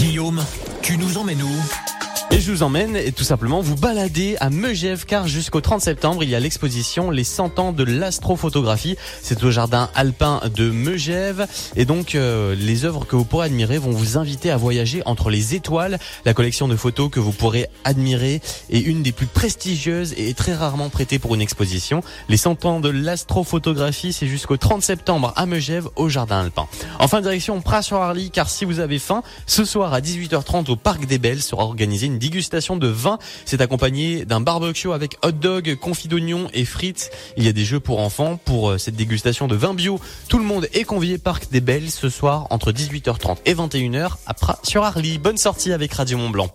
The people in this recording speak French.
Guillaume, tu nous emmènes où? Et je vous emmène et tout simplement vous balader à Megève car jusqu'au 30 septembre il y a l'exposition Les 100 ans de l'astrophotographie. C'est au jardin alpin de Megève et donc euh, les œuvres que vous pourrez admirer vont vous inviter à voyager entre les étoiles. La collection de photos que vous pourrez admirer est une des plus prestigieuses et très rarement prêtée pour une exposition. Les 100 ans de l'astrophotographie c'est jusqu'au 30 septembre à Megève au jardin alpin. Enfin direction Pras-sur-Arly car si vous avez faim, ce soir à 18h30 au parc des Belles sera organisée une dégustation de vin. C'est accompagné d'un barbecue avec hot dog, confit d'oignon et frites. Il y a des jeux pour enfants pour euh, cette dégustation de vin bio. Tout le monde est convié Parc des Belles ce soir entre 18h30 et 21h à sur Arly. Bonne sortie avec Radio Mont Blanc.